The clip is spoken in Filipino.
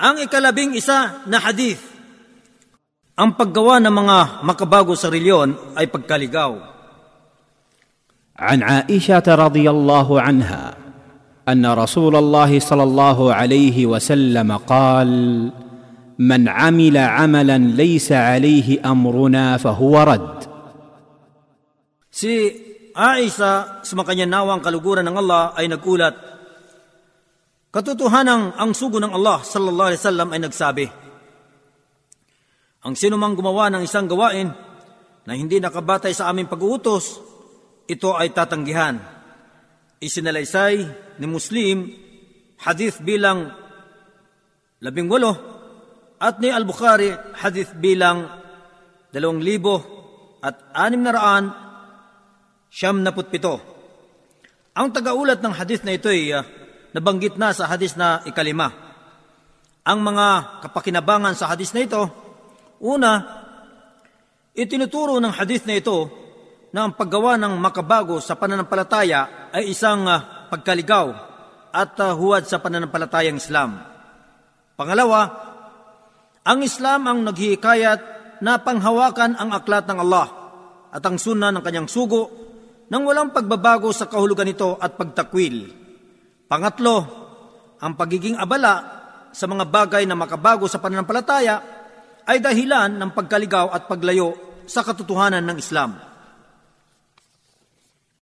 Ang ikalabing isa na hadith, ang paggawa ng mga makabago sa reliyon ay pagkaligaw. عن عائشه رضي الله عنها ان رسول الله صلى الله عليه وسلم قال من عمل عملا ليس عليه امرنا فهو رد Si Aisha, sumakanyang kaluguran ng Allah ay nagulat. Katotohanan ang sugo ng Allah sallallahu alaihi wasallam ay nagsabi, Ang sinumang gumawa ng isang gawain na hindi nakabatay sa aming pag-uutos, ito ay tatanggihan. Isinalaysay ni Muslim, hadith bilang labing walo, at ni Al-Bukhari, hadith bilang dalawang libo at anim na raan, siyam na putpito. Ang tagaulat ng hadith na ito ay uh, nabanggit na sa hadith na ikalima. Ang mga kapakinabangan sa hadith na ito, una, itinuturo ng hadith na ito na ang paggawa ng makabago sa pananampalataya ay isang uh, pagkaligaw at uh, huwad sa pananampalatayang Islam. Pangalawa, ang Islam ang naghihikayat na panghawakan ang aklat ng Allah at ang sunna ng kanyang sugo nang walang pagbabago sa kahulugan nito at pagtakwil. Pangatlo, ang pagiging abala sa mga bagay na makabago sa pananampalataya ay dahilan ng pagkaligaw at paglayo sa katotohanan ng Islam.